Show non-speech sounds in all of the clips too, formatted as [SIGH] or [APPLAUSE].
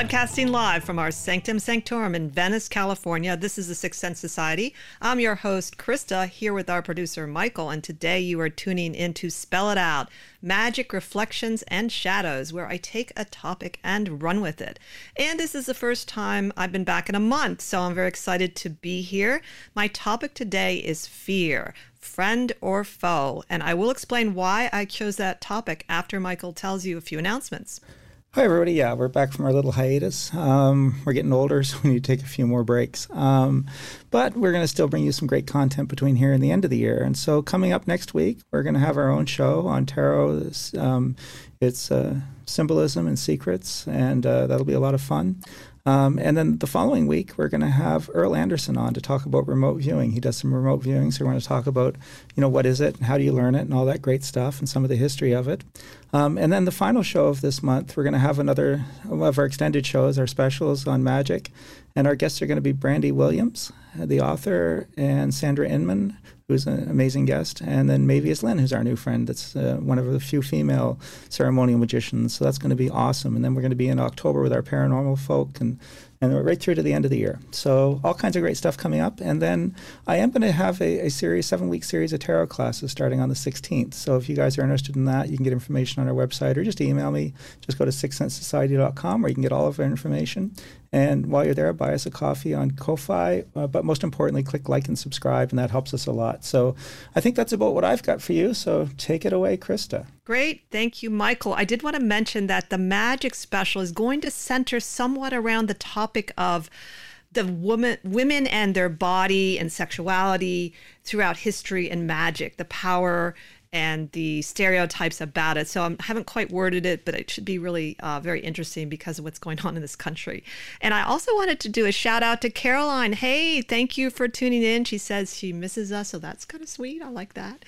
Broadcasting live from our Sanctum Sanctorum in Venice, California. This is the Sixth Sense Society. I'm your host, Krista, here with our producer, Michael, and today you are tuning in to Spell It Out Magick, Reflections, and Shadows, where I take a topic and run with it. And this is the first time I've been back in a month, so I'm very excited to be here. My topic today is fear friend or foe, and I will explain why I chose that topic after Michael tells you a few announcements. Hi, everybody. Yeah, we're back from our little hiatus. Um, we're getting older, [LAUGHS] so we need to take a few more breaks. Um, but we're going to still bring you some great content between here and the end of the year. And so, coming up next week, we're going to have our own show on tarot. Um, it's uh, symbolism and secrets, and uh, that'll be a lot of fun. Um, and then the following week, we're going to have Earl Anderson on to talk about remote viewing. He does some remote viewing, so we're going to talk about, you know, what is it, and how do you learn it, and all that great stuff, and some of the history of it. Um, and then the final show of this month, we're going to have another of our extended shows, our specials on magic, and our guests are going to be Brandy Williams, the author, and Sandra Inman, who's an amazing guest, and then Mavius Lynn, who's our new friend. That's uh, one of the few female ceremonial magicians. So that's going to be awesome. And then we're going to be in October with our paranormal folk and and right through to the end of the year. So all kinds of great stuff coming up. And then I am going to have a, a series, seven week series of tarot classes starting on the 16th. So if you guys are interested in that, you can get information on our website or just email me. Just go to sixthsensesociety.com where you can get all of our information. And while you're there, buy us a coffee on Ko-Fi. Uh, but most importantly, click like and subscribe, and that helps us a lot. So I think that's about what I've got for you. So take it away, Krista. Great. Thank you, Michael. I did want to mention that the Magic Special is going to center somewhat around the topic of the woman women and their body and sexuality throughout history and magic the power and the stereotypes about it. So I haven't quite worded it, but it should be really uh, very interesting because of what's going on in this country. And I also wanted to do a shout out to Caroline. Hey, thank you for tuning in. She says she misses us, so that's kind of sweet. I like that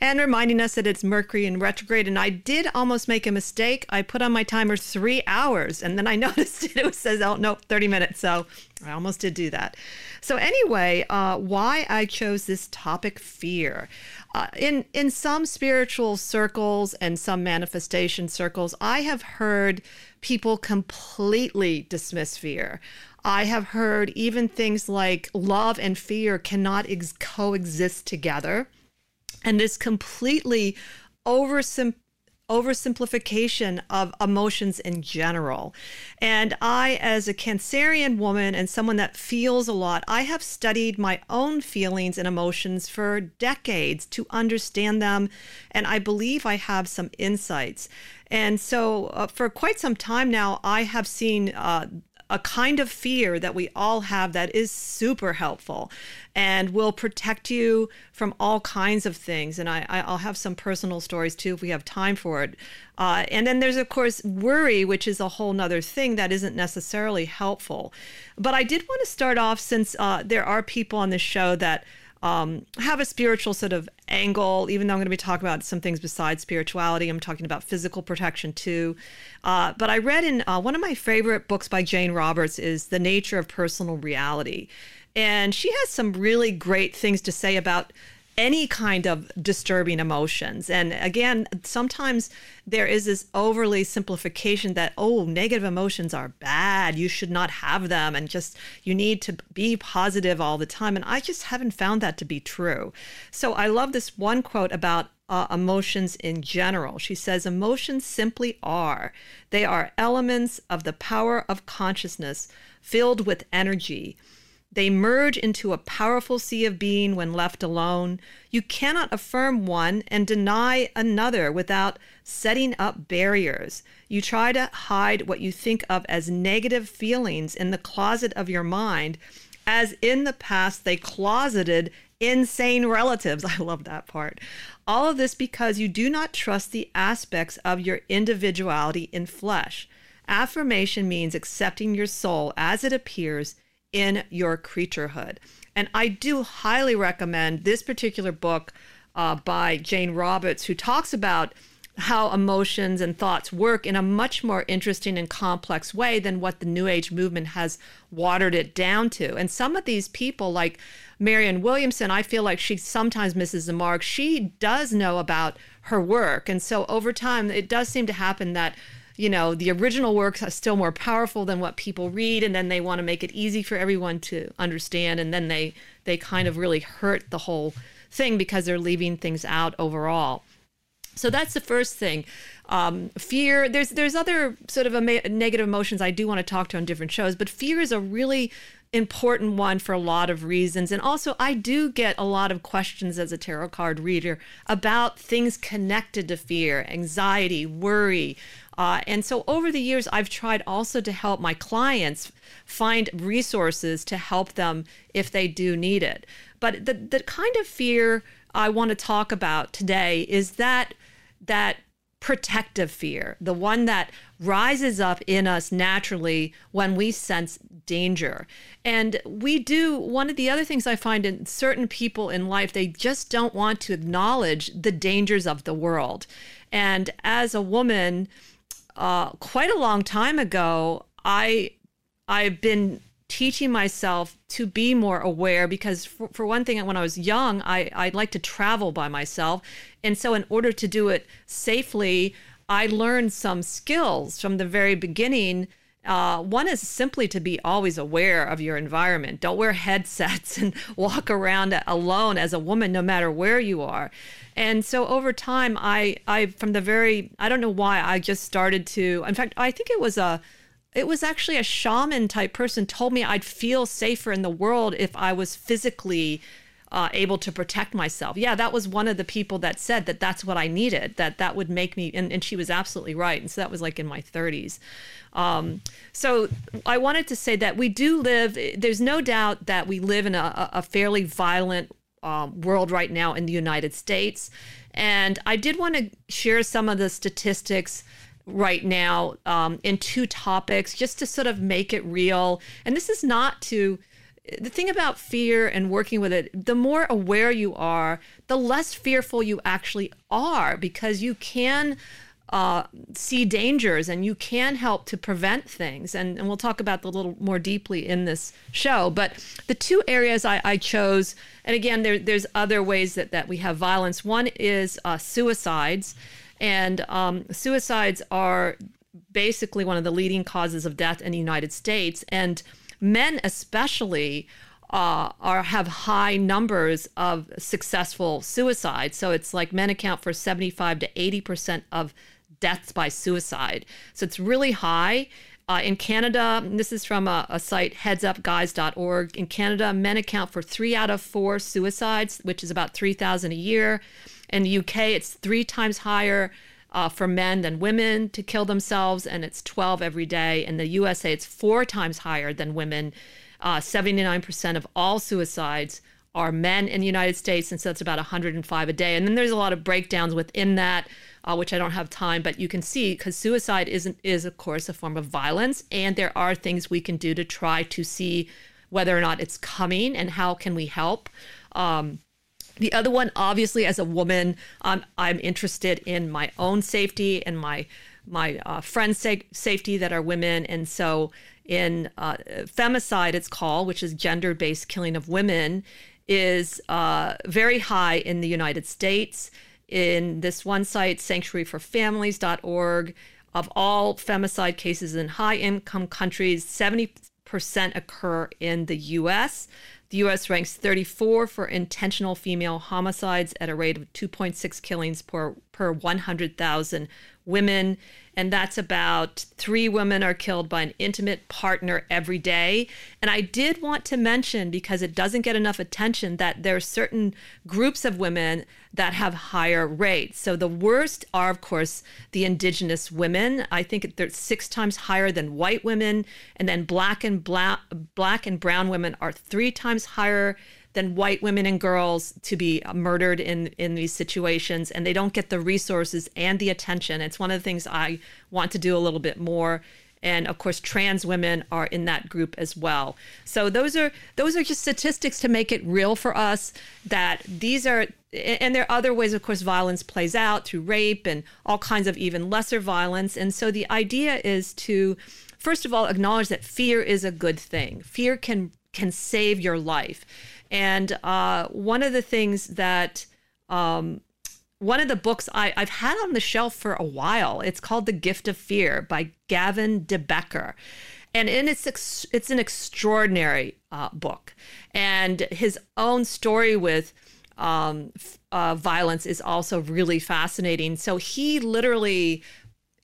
and reminding us that it's Mercury in retrograde. And I did almost make a mistake. I put on my timer three hours and then I [LAUGHS] noticed it, it says, oh, no, 30 minutes. So I almost did do that. So, anyway, uh, why I chose this topic fear. Uh, in, in some spiritual circles and some manifestation circles, I have heard people completely dismiss fear. I have heard even things like love and fear cannot ex- coexist together and this completely oversim- oversimplification of emotions in general. And I, as a Cancerian woman and someone that feels a lot, I have studied my own feelings and emotions for decades to understand them. And I believe I have some insights. And so, uh, for quite some time now, I have seen uh, a kind of fear that we all have that is super helpful and will protect you from all kinds of things. And I, I'll have some personal stories too if we have time for it. Uh, and then there's, of course, worry, which is a whole nother thing that isn't necessarily helpful. But I did want to start off since uh, there are people on this show that um, have a spiritual sort of angle, even though I'm going to be talking about some things besides spirituality. I'm talking about physical protection too. Uh, but I read in uh, one of my favorite books by Jane Roberts is The Nature of Personal Reality. And she has some really great things to say about any kind of disturbing emotions. And again, sometimes there is this overly simplification that, oh, negative emotions are bad. You should not have them. And just you need to be positive all the time. And I just haven't found that to be true. So I love this one quote about uh, emotions in general. She says, Emotions simply are. They are elements of the power of consciousness filled with energy. They merge into a powerful sea of being when left alone. You cannot affirm one and deny another without setting up barriers. You try to hide what you think of as negative feelings in the closet of your mind, as in the past they closeted insane relatives. [LAUGHS] I love that part. All of this because you do not trust the aspects of your individuality in flesh. Affirmation means accepting your soul as it appears in your creaturehood. And I do highly recommend this particular book uh, by Jane Roberts, who talks about how emotions and thoughts work in a much more interesting and complex way than what the New Age movement has watered it down to. And some of these people, like Marianne Williamson, I feel like she sometimes misses the mark. She does know about her work. And so over time, it does seem to happen that you know the original works are still more powerful than what people read and then they want to make it easy for everyone to understand and then they they kind of really hurt the whole thing because they're leaving things out overall so that's the first thing. Um, fear. There's there's other sort of negative emotions I do want to talk to on different shows, but fear is a really important one for a lot of reasons. And also, I do get a lot of questions as a tarot card reader about things connected to fear, anxiety, worry. Uh, and so, over the years, I've tried also to help my clients find resources to help them if they do need it. But the, the kind of fear I want to talk about today is that that protective fear, the one that rises up in us naturally when we sense danger. And we do, one of the other things I find in certain people in life, they just don't want to acknowledge the dangers of the world. And as a woman, uh, quite a long time ago, I I've been teaching myself to be more aware because for, for one thing when i was young I, i like to travel by myself. And so in order to do it safely i learned some skills from the very beginning uh, one is simply to be always aware of your environment. Don't wear headsets [LAUGHS] and walk around alone as a woman, no matter where you are. And so over time, I, I from the very, I don't know why, I just started to. In fact, I think it was a it was actually a shaman type person told me I'd feel safer in the world if I was physically uh, able to protect myself. Yeah, that was one of the people that said that that's what I needed, that that would make me, and, and she was absolutely right. And so that was like in my 30s. Um, so I wanted to say that we do live, there's no doubt that we live in a, a fairly violent um, world right now in the United States. And I did want to share some of the statistics right now um, in two topics just to sort of make it real. And this is not to the thing about fear and working with it, the more aware you are, the less fearful you actually are because you can uh, see dangers and you can help to prevent things. And, and we'll talk about that a little more deeply in this show. But the two areas I, I chose, and again, there, there's other ways that, that we have violence. One is uh, suicides. And um, suicides are basically one of the leading causes of death in the United States. And men, especially, uh, are have high numbers of successful suicides. So it's like men account for 75 to 80 percent of deaths by suicide. So it's really high. Uh, in Canada, this is from a, a site, headsupguys.org. In Canada, men account for three out of four suicides, which is about 3,000 a year. In the UK, it's three times higher uh, for men than women to kill themselves, and it's 12 every day. In the USA, it's four times higher than women. Uh, 79% of all suicides are men in the United States, and so it's about 105 a day. And then there's a lot of breakdowns within that, uh, which I don't have time, but you can see because suicide isn't is of course a form of violence, and there are things we can do to try to see whether or not it's coming and how can we help. Um, the other one, obviously, as a woman, um, I'm interested in my own safety and my my uh, friends' sa- safety that are women, and so in uh, femicide, it's called, which is gender-based killing of women, is uh, very high in the United States. In this one site, sanctuaryforfamilies.org, of all femicide cases in high-income countries, 70% occur in the U.S. The U.S. ranks 34 for intentional female homicides at a rate of 2.6 killings per, per 100,000 women and that's about three women are killed by an intimate partner every day. And I did want to mention, because it doesn't get enough attention, that there are certain groups of women that have higher rates. So the worst are, of course, the indigenous women. I think they're six times higher than white women, and then black and black, black and brown women are three times higher than white women and girls to be murdered in in these situations and they don't get the resources and the attention. It's one of the things i want to do a little bit more. And of course trans women are in that group as well. So those are those are just statistics to make it real for us that these are and there are other ways of course violence plays out through rape and all kinds of even lesser violence. And so the idea is to first of all acknowledge that fear is a good thing. Fear can can save your life and uh, one of the things that um, one of the books I, have had on the shelf for a while. It's called The Gift of Fear by Gavin de Becker. And in it's ex- it's an extraordinary uh, book, and his own story with um, uh, violence is also really fascinating. So he literally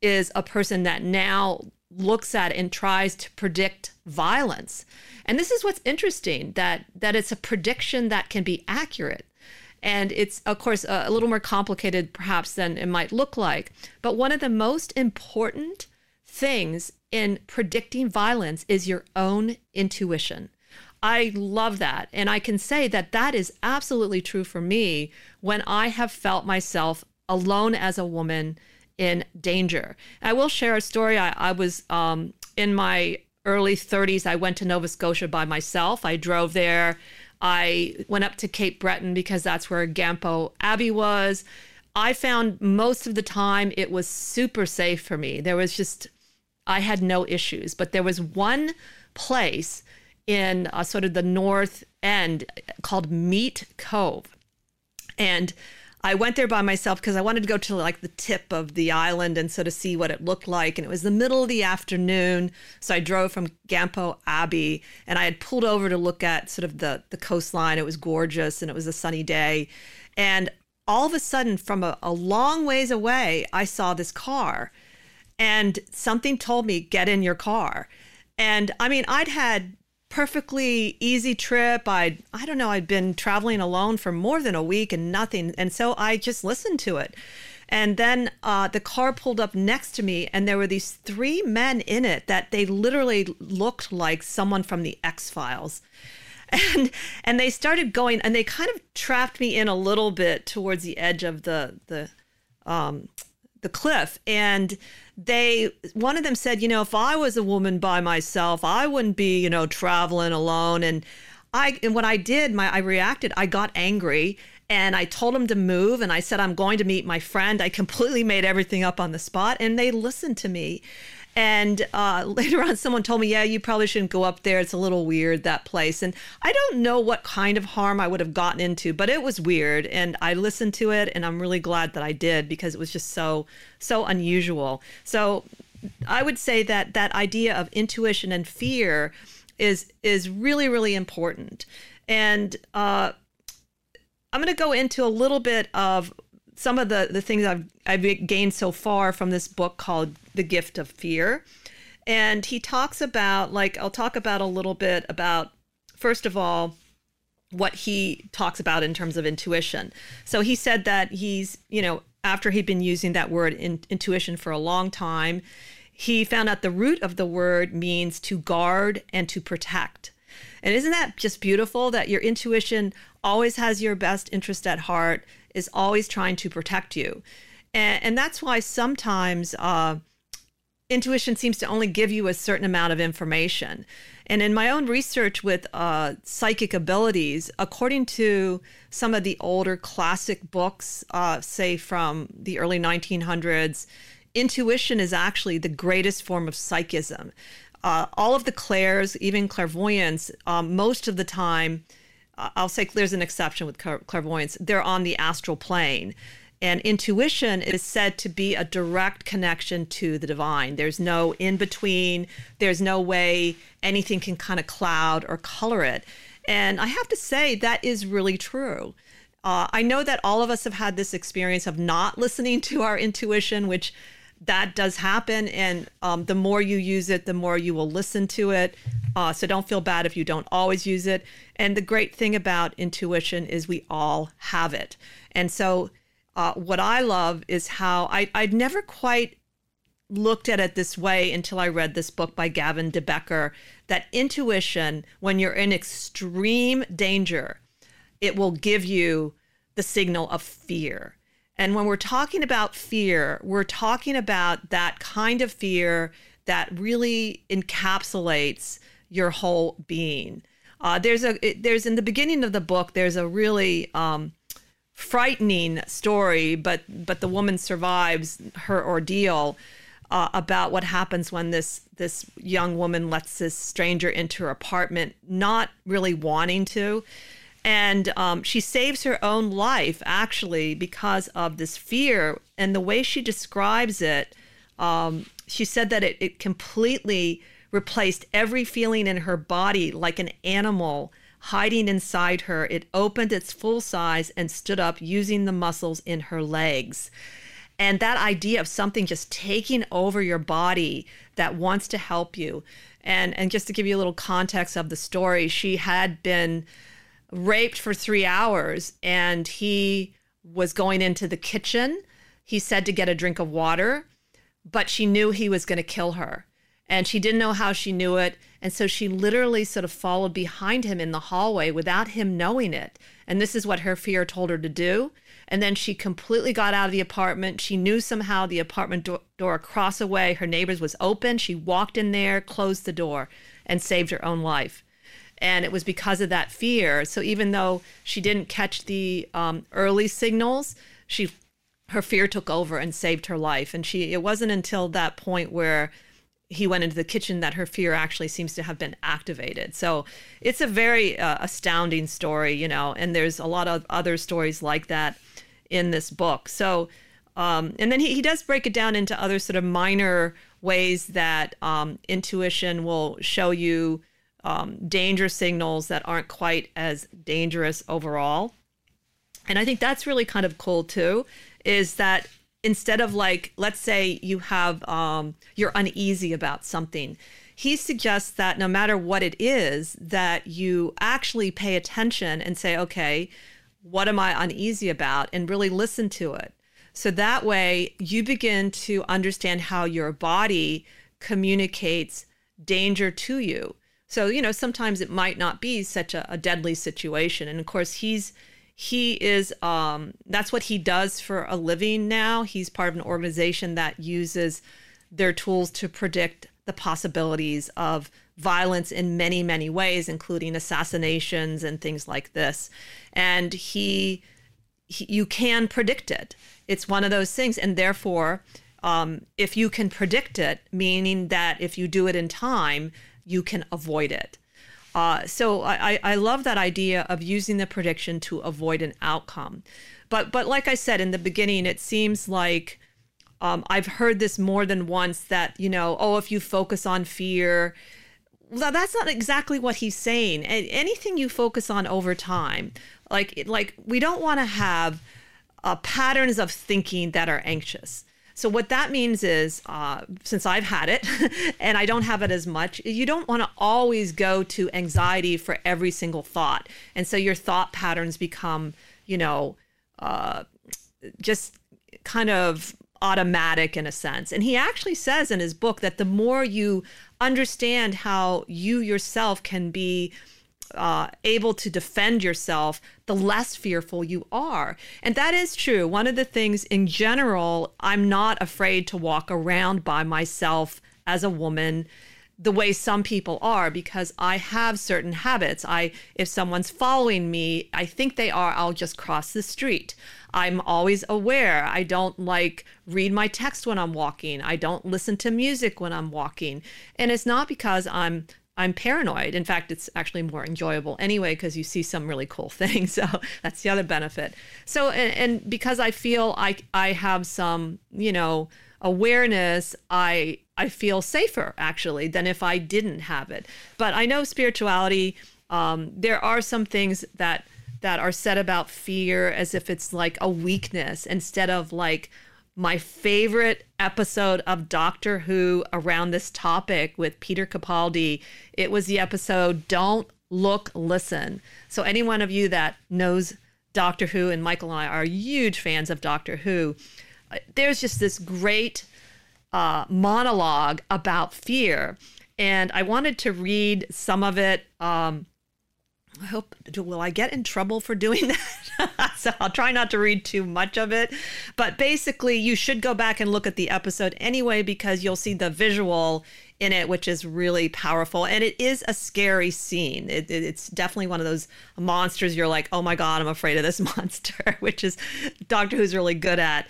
is a person that now looks at and tries to predict violence. And this is what's interesting that that it's a prediction that can be accurate. And it's, of course, a, a little more complicated perhaps than it might look like. But one of the most important things in predicting violence is your own intuition. I love that. And I can say that that is absolutely true for me when I have felt myself alone as a woman in danger. I will share a story. I, I was um, in my early 30s. I went to Nova Scotia by myself. I drove there I went up to Cape Breton because that's where Gampo Abbey was. I found most of the time it was super safe for me. There was just, I had no issues. But there was one place in uh, sort of the north end called Meat Cove. And I went there by myself because I wanted to go to like the tip of the island and sort of see what it looked like. And it was the middle of the afternoon. So I drove from Gampo Abbey and I had pulled over to look at sort of the, the coastline. It was gorgeous and it was a sunny day. And all of a sudden, from a, a long ways away, I saw this car and something told me, get in your car. And I mean, I'd had perfectly easy trip. I I don't know, I'd been traveling alone for more than a week and nothing. And so I just listened to it. And then uh, the car pulled up next to me, and there were these three men in it that they literally looked like someone from the X Files. [LAUGHS] And and they started going, and they kind of trapped me in a little bit towards the edge of the the um, the cliff. And they one of them said, you know, if I was a woman by myself, I wouldn't be, you know, traveling alone. And I and when I did, my I reacted, I got angry and I told them to move and I said I'm going to meet my friend. I completely made everything up on the spot and they listened to me. And uh, [LAUGHS] later on, someone told me, yeah, you probably shouldn't go up there. It's a little weird, that place. And I don't know what kind of harm I would have gotten into, but it was weird. And I listened to it, and I'm really glad that I did because it was just so, so unusual. So I would say that that idea of intuition and fear is is really, really important. And uh, I'm going to go into a little bit of some of the, the things I've, I've gained so far from this book called The Gift of Fear. And he talks about, like, I'll talk about a little bit about, first of all, what he talks about in terms of intuition. So he said that he's, you know, after he'd been using that word in, intuition for a long time, he found out the root of the word means to guard and to protect. And isn't that just beautiful that your intuition always has your best interest at heart? is always trying to protect you. And, and that's why sometimes uh, intuition seems to only give you a certain amount of information. And in my own research with uh, psychic abilities, according to some of the older classic books, uh, say from the early 1900s, intuition is actually the greatest form of psychism. Uh, all of the clairs, even clairvoyance, um, most of the time, I'll say there's an exception with clairvoyance. They're on the astral plane. And intuition is said to be a direct connection to the divine. There's no in between, there's no way anything can kind of cloud or color it. And I have to say, that is really true. Uh, I know that all of us have had this experience of not [LAUGHS] listening to our intuition, which that does happen. And um, the more you use it, the more you will listen to it. Uh, so don't feel bad if you don't always use it. And the great thing about intuition is we all have it. And so uh, what I love is how I, I'd never quite looked at it this way until I read this book by Gavin de Becker that intuition, when you're in extreme danger, it will give you the signal of fear. And when we're talking about fear, we're talking about that kind of fear that really encapsulates your whole being. Uh, there's a there's in the beginning of the book there's a really um, frightening story, but but the woman survives her ordeal uh, about what happens when this this young woman lets this stranger into her apartment, not really wanting to, and um, she saves her own life actually because of this fear and the way she describes it. Um, she said that it, it completely replaced every feeling in her body like an animal hiding inside her. It opened its full size and stood up using the muscles in her legs. And that idea of something just taking over your body that wants to help you. And, and just to give you a little context of the story, she had been raped for three hours and he was going into the kitchen. He said to get a drink of water, but she knew he was going to kill her and she didn't know how she knew it. And so she literally sort of followed behind him in the hallway without him knowing it. And this is what her fear told her to do. And then she completely got out of the apartment. She knew somehow the apartment do- door across the way, her neighbor's was open. She walked in there, closed the door, and saved her own life. And it was because of that fear. So even though she didn't catch the um, early signals, she her fear took over and saved her life. And she it wasn't until that point where he went into the kitchen that her fear actually seems to have been activated. So it's a very uh, astounding story, you know, and there's a lot of other stories like that in this book. So, um, and then he, he does break it down into other sort of minor ways that um, intuition will show you um, danger signals that aren't quite as dangerous overall. And I think that's really kind of cool too, is that instead of like let's say you have um, you're uneasy about something he suggests that no matter what it is that you actually pay attention and say okay what am i uneasy about? and really listen to it. So that way you begin to understand how your body communicates danger to you. So you know sometimes it might not be such a, a deadly situation. And of course he's he is um, that's what he does for a living now. He's part of an organization that uses their tools to predict the possibilities of violence in many many ways including assassinations and things like this. And he, he you can predict it. It's one of those things. And therefore um, if you can predict it meaning that if you do it in time you can avoid it uh, so I, I love that idea of using the prediction to avoid an outcome. But but like I said in the beginning, it seems like um, I've heard this more than once that you know, oh, if you focus on fear, well, that's not exactly what he's saying. Anything you focus on over time, like like we don't want to have uh, patterns of thinking that are anxious. So what that means is, uh, since I've had it, [LAUGHS] and I don't have it as much, you don't want to always go to anxiety for every single thought, and so your thought patterns become, you know, uh, just kind of automatic in a sense. And he actually says in his book that the more you understand how you yourself can be uh, able to defend yourself, the less fearful you are. And that is true. One of the things in general, I'm not afraid to walk around by myself as a woman the way some people are because I have certain habits. I if someone's following me, I think they are, I'll just cross the street. I'm always aware. I don't like read my text when I'm walking. I don't listen to music when I'm walking. And it's not because I'm I'm paranoid. In fact, it's actually more enjoyable anyway because you see some really cool [LAUGHS] things. So that's the other benefit. So and, and because I feel I I have some you know awareness, I I feel safer actually than if I didn't have it. But I know spirituality. Um, there are some things that that are said about fear as if it's like a weakness instead of like my favorite episode of Doctor Who around this topic with Peter Capaldi. It was the episode Don't Look, Listen. So, any one of you that knows Doctor Who, and Michael and I are huge fans of Doctor Who, uh, there's just this great uh, monologue about fear. And I wanted to read some of it. Um, I hope, will I get in trouble for doing [LAUGHS] that? so I'll try not to read too much of it. But basically, you should go back and look at the episode anyway, because you'll see the visual in it, which is really powerful. And it is a scary scene. It, it, it's definitely one of those monsters you're like, oh my God, I'm afraid of this [LAUGHS] monster, [LAUGHS] which is Doctor Who's really good at.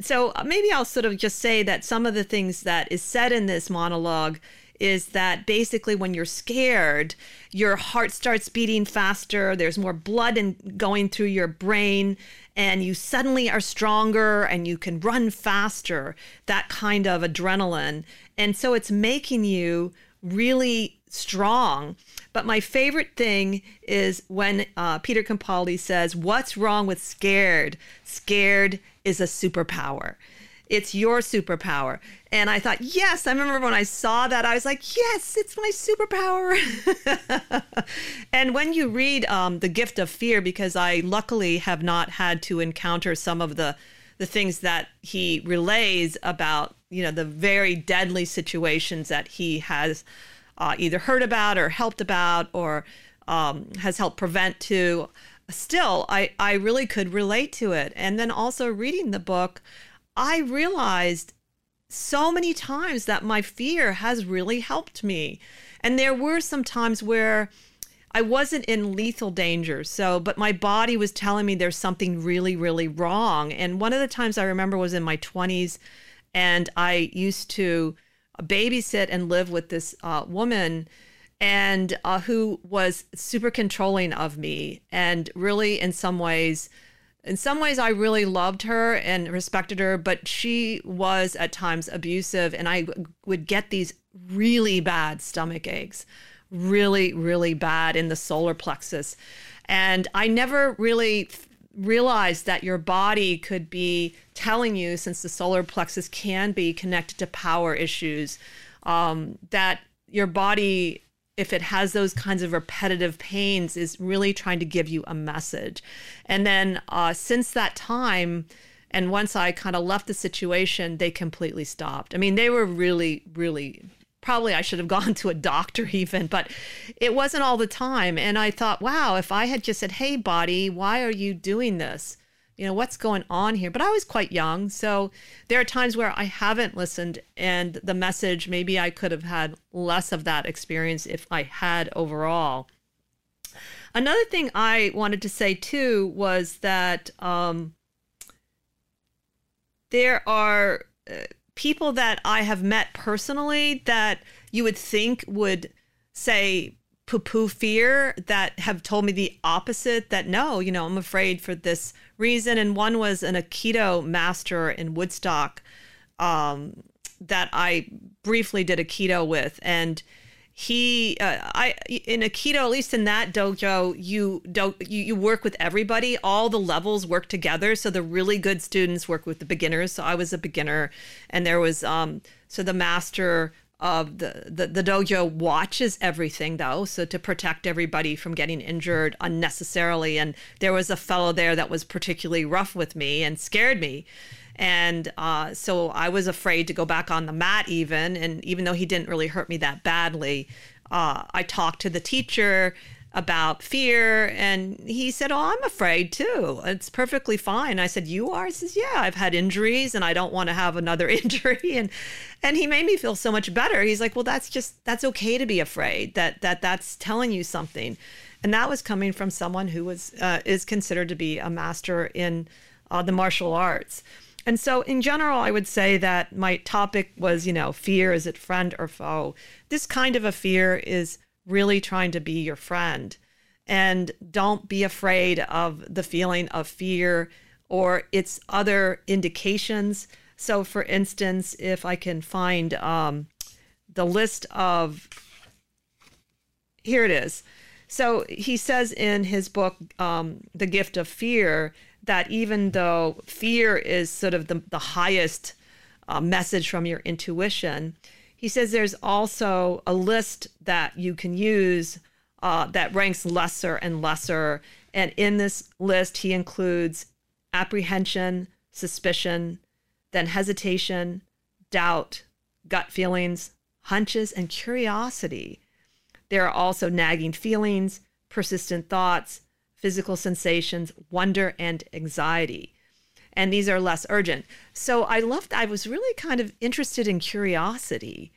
So uh, maybe I'll sort of just say that some of the things that is said in this monologue is that basically when you're scared, your heart starts beating faster, there's more blood in, going through your brain, and you suddenly are stronger and you can run faster, that kind of adrenaline. And so it's making you really strong. But my favorite thing is when uh, Peter Capaldi says, What's wrong with scared? Scared is a superpower. It's your superpower. And I thought, yes, I remember when I saw that, I was like, yes, it's my superpower. [LAUGHS] and when you read um, The Gift of Fear, because I luckily have not had to encounter some of the the things that he relays about, you know, the very deadly situations that he has uh, either heard about or helped about or um, has helped prevent to. Still, I, I really could relate to it. And then also reading the book, I realized so many times that my fear has really helped me. And there were some times where I wasn't in lethal danger. So, but my body was telling me there's something really, really wrong. And one of the times I remember was in my 20s, and I used to babysit and live with this uh, woman and uh, who was super controlling of me and really in some ways in some ways I really loved her and respected her, but she was at times abusive and I would get these really bad stomach aches, really, really bad in the solar plexus. And I never really realized that your body could be telling you, since the solar plexus can be connected to power issues, um, that your body if it has those kinds of repetitive pains, is really trying to give you a message. And then uh, since that time, and once I kind of left the situation, they completely stopped. I mean, they were really, really probably I should have [LAUGHS] gone to a doctor even, but it wasn't all the time. And I thought, wow, if I had just said, hey, body, why are you doing this? You know what's going on here? But i was quite young so there are times where i haven't listened and the message maybe i could have had less of that experience if i had overall. Another thing i wanted to say too was that um, there are uh, people that i have met personally that you would think would say poo poo fear that have told me the opposite that no, you know, I'm afraid for this reason. And one was an Aikido master in Woodstock um, that I briefly did Aikido with. And he, uh, I, in Aikido, at least in that dojo, you don't, you, you work with everybody. All the levels work together. So the really good students work with the beginners. So I was a beginner and there was, um, so the master of the, the, the dojo watches everything though. So to protect everybody from getting injured unnecessarily. And there was a fellow there that was particularly rough with me and scared me. And uh, so i was afraid to go back on the mat even. And even though he didn't really hurt me that badly uh, i talked to the teacher about fear and he said oh i'm afraid too. It's perfectly fine. I said you are? He says yeah i've had injuries and i don't want to have another [LAUGHS] injury. And and he made me feel so much better. He's like well that's just that's okay to be afraid that that that's telling you something. And that was coming from someone who was uh, is considered to be a master in uh, the martial arts. And so in general i would say that my topic was you know fear is it friend or foe? This kind of a fear is really trying to be your friend. And don't be afraid of the feeling of fear or its other indications. So, for instance, if I can find um, the list of, here it is. So, he says in his book, um, The Gift of Fear, that even though fear is sort of the, the highest uh, message from your intuition, he says there's also a list that you can use uh, that ranks lesser and lesser. And in this list, he includes apprehension, suspicion, then hesitation, doubt, gut feelings, hunches, and curiosity. There are also nagging feelings, persistent thoughts, physical sensations, wonder, and anxiety. And these are less urgent. So I loved, I was really kind of interested in curiosity.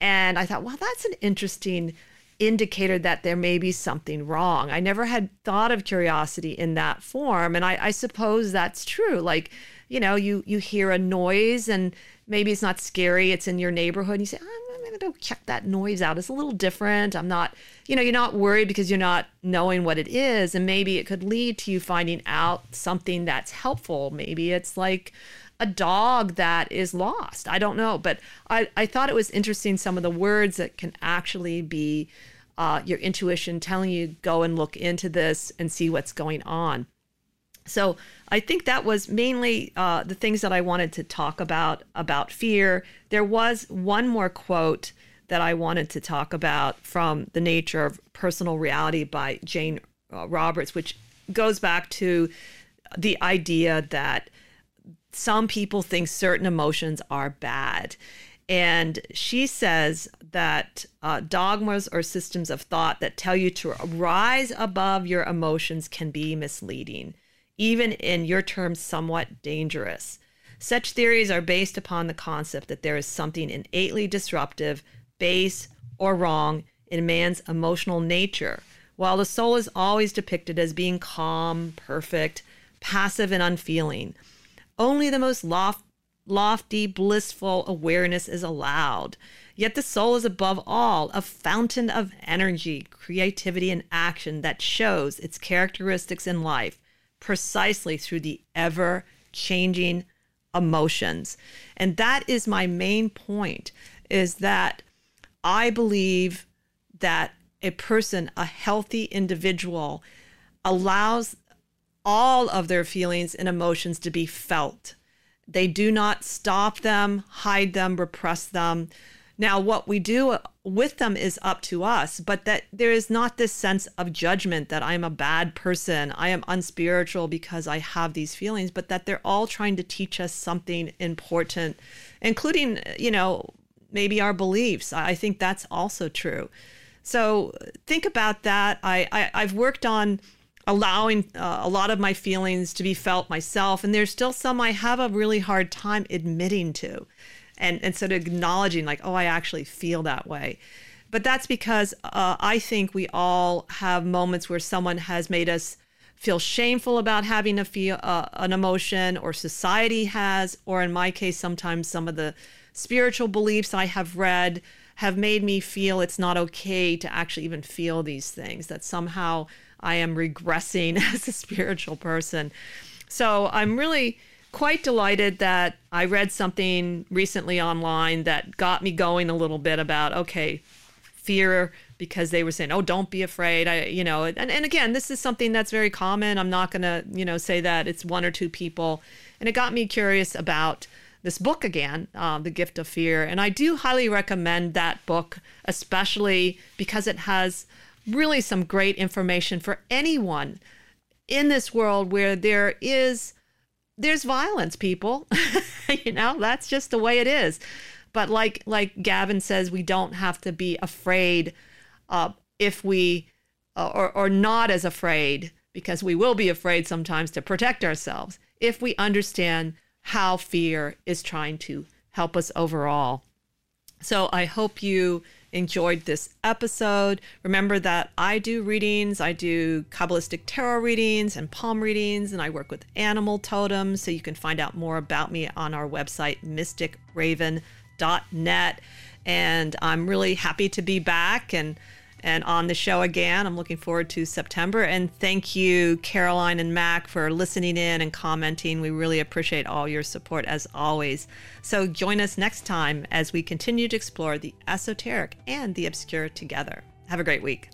And I thought, well, that's an interesting indicator that there may be something wrong. I never had thought of curiosity in that form. And I, I suppose that's true. Like, you know, you you hear a noise and maybe it's not scary, it's in your neighborhood, and you say, I'm gonna go check that noise out. It's a little different. I'm not, you know, you're not worried because you're not knowing what it is. And maybe it could lead to you finding out something that's helpful. Maybe it's like a dog that is lost. I don't know. But I, I thought it was interesting some of the words that can actually be uh, your intuition telling you go and look into this and see what's going on. So I think that was mainly uh, the things that I wanted to talk about about fear. There was one more quote that I wanted to talk about from The Nature of Personal Reality by Jane uh, Roberts, which goes back to the idea that some people think certain emotions are bad. And she says that uh, dogmas or systems of thought that tell you to rise above your emotions can be misleading even in your terms, somewhat dangerous. Such theories are based upon the concept that there is something innately disruptive, base, or wrong in man's emotional nature, while the soul is always depicted as being calm, perfect, passive, and unfeeling. Only the most loft, lofty, blissful awareness is allowed. Yet the soul is above all a fountain of energy, creativity, and action that shows its characteristics in life precisely through the ever changing emotions. And that is my main point is that I believe that a person, a healthy individual, allows all of their feelings and emotions to be felt. They do not stop them, hide them, repress them. Now, what we do with them is up to us, but that there is not this sense of judgment that I'm a bad person, I am unspiritual because I have these feelings, but that they're all trying to teach us something important, including, you know, maybe our beliefs. I think that's also true. So think about that. I, I have worked on allowing uh, a lot of my feelings to be felt myself, and there's still some I have a really hard time admitting to and and sort of acknowledging like oh i actually feel that way. But that's because uh, i think we all have moments where someone has made us feel shameful about having a feel uh, an emotion or society has or in my case sometimes some of the spiritual beliefs i have read have made me feel it's not okay to actually even feel these things that somehow i am regressing [LAUGHS] as a spiritual person. So i'm really quite delighted that I read something recently online that got me going a little bit about okay, fear because they were saying, "Oh, don't be afraid." I, you know, and and again, this is something that's very common. I'm not going to, you know, say that it's one or two people, and it got me curious about this book again, uh, The Gift of Fear, and I do highly recommend that book, especially because it has really some great information for anyone in this world where there is there's violence, people. [LAUGHS] you know, that's just the way it is. But like like Gavin says, we don't have to be afraid uh, if we uh, or or not as afraid because we will be afraid sometimes to protect ourselves if we understand how fear is trying to help us overall. So I hope you enjoyed this episode. Remember that I do readings, I do Kabbalistic tarot readings and palm readings, and I work with animal totems. So you can find out more about me on our website, mysticraven.net. And I'm really happy to be back and and on the show again. I'm looking forward to September. And thank you, Caroline and Mac, for listening in and commenting. We really appreciate all your support as always. So join us next time as we continue to explore the esoteric and the obscure together. Have a great week.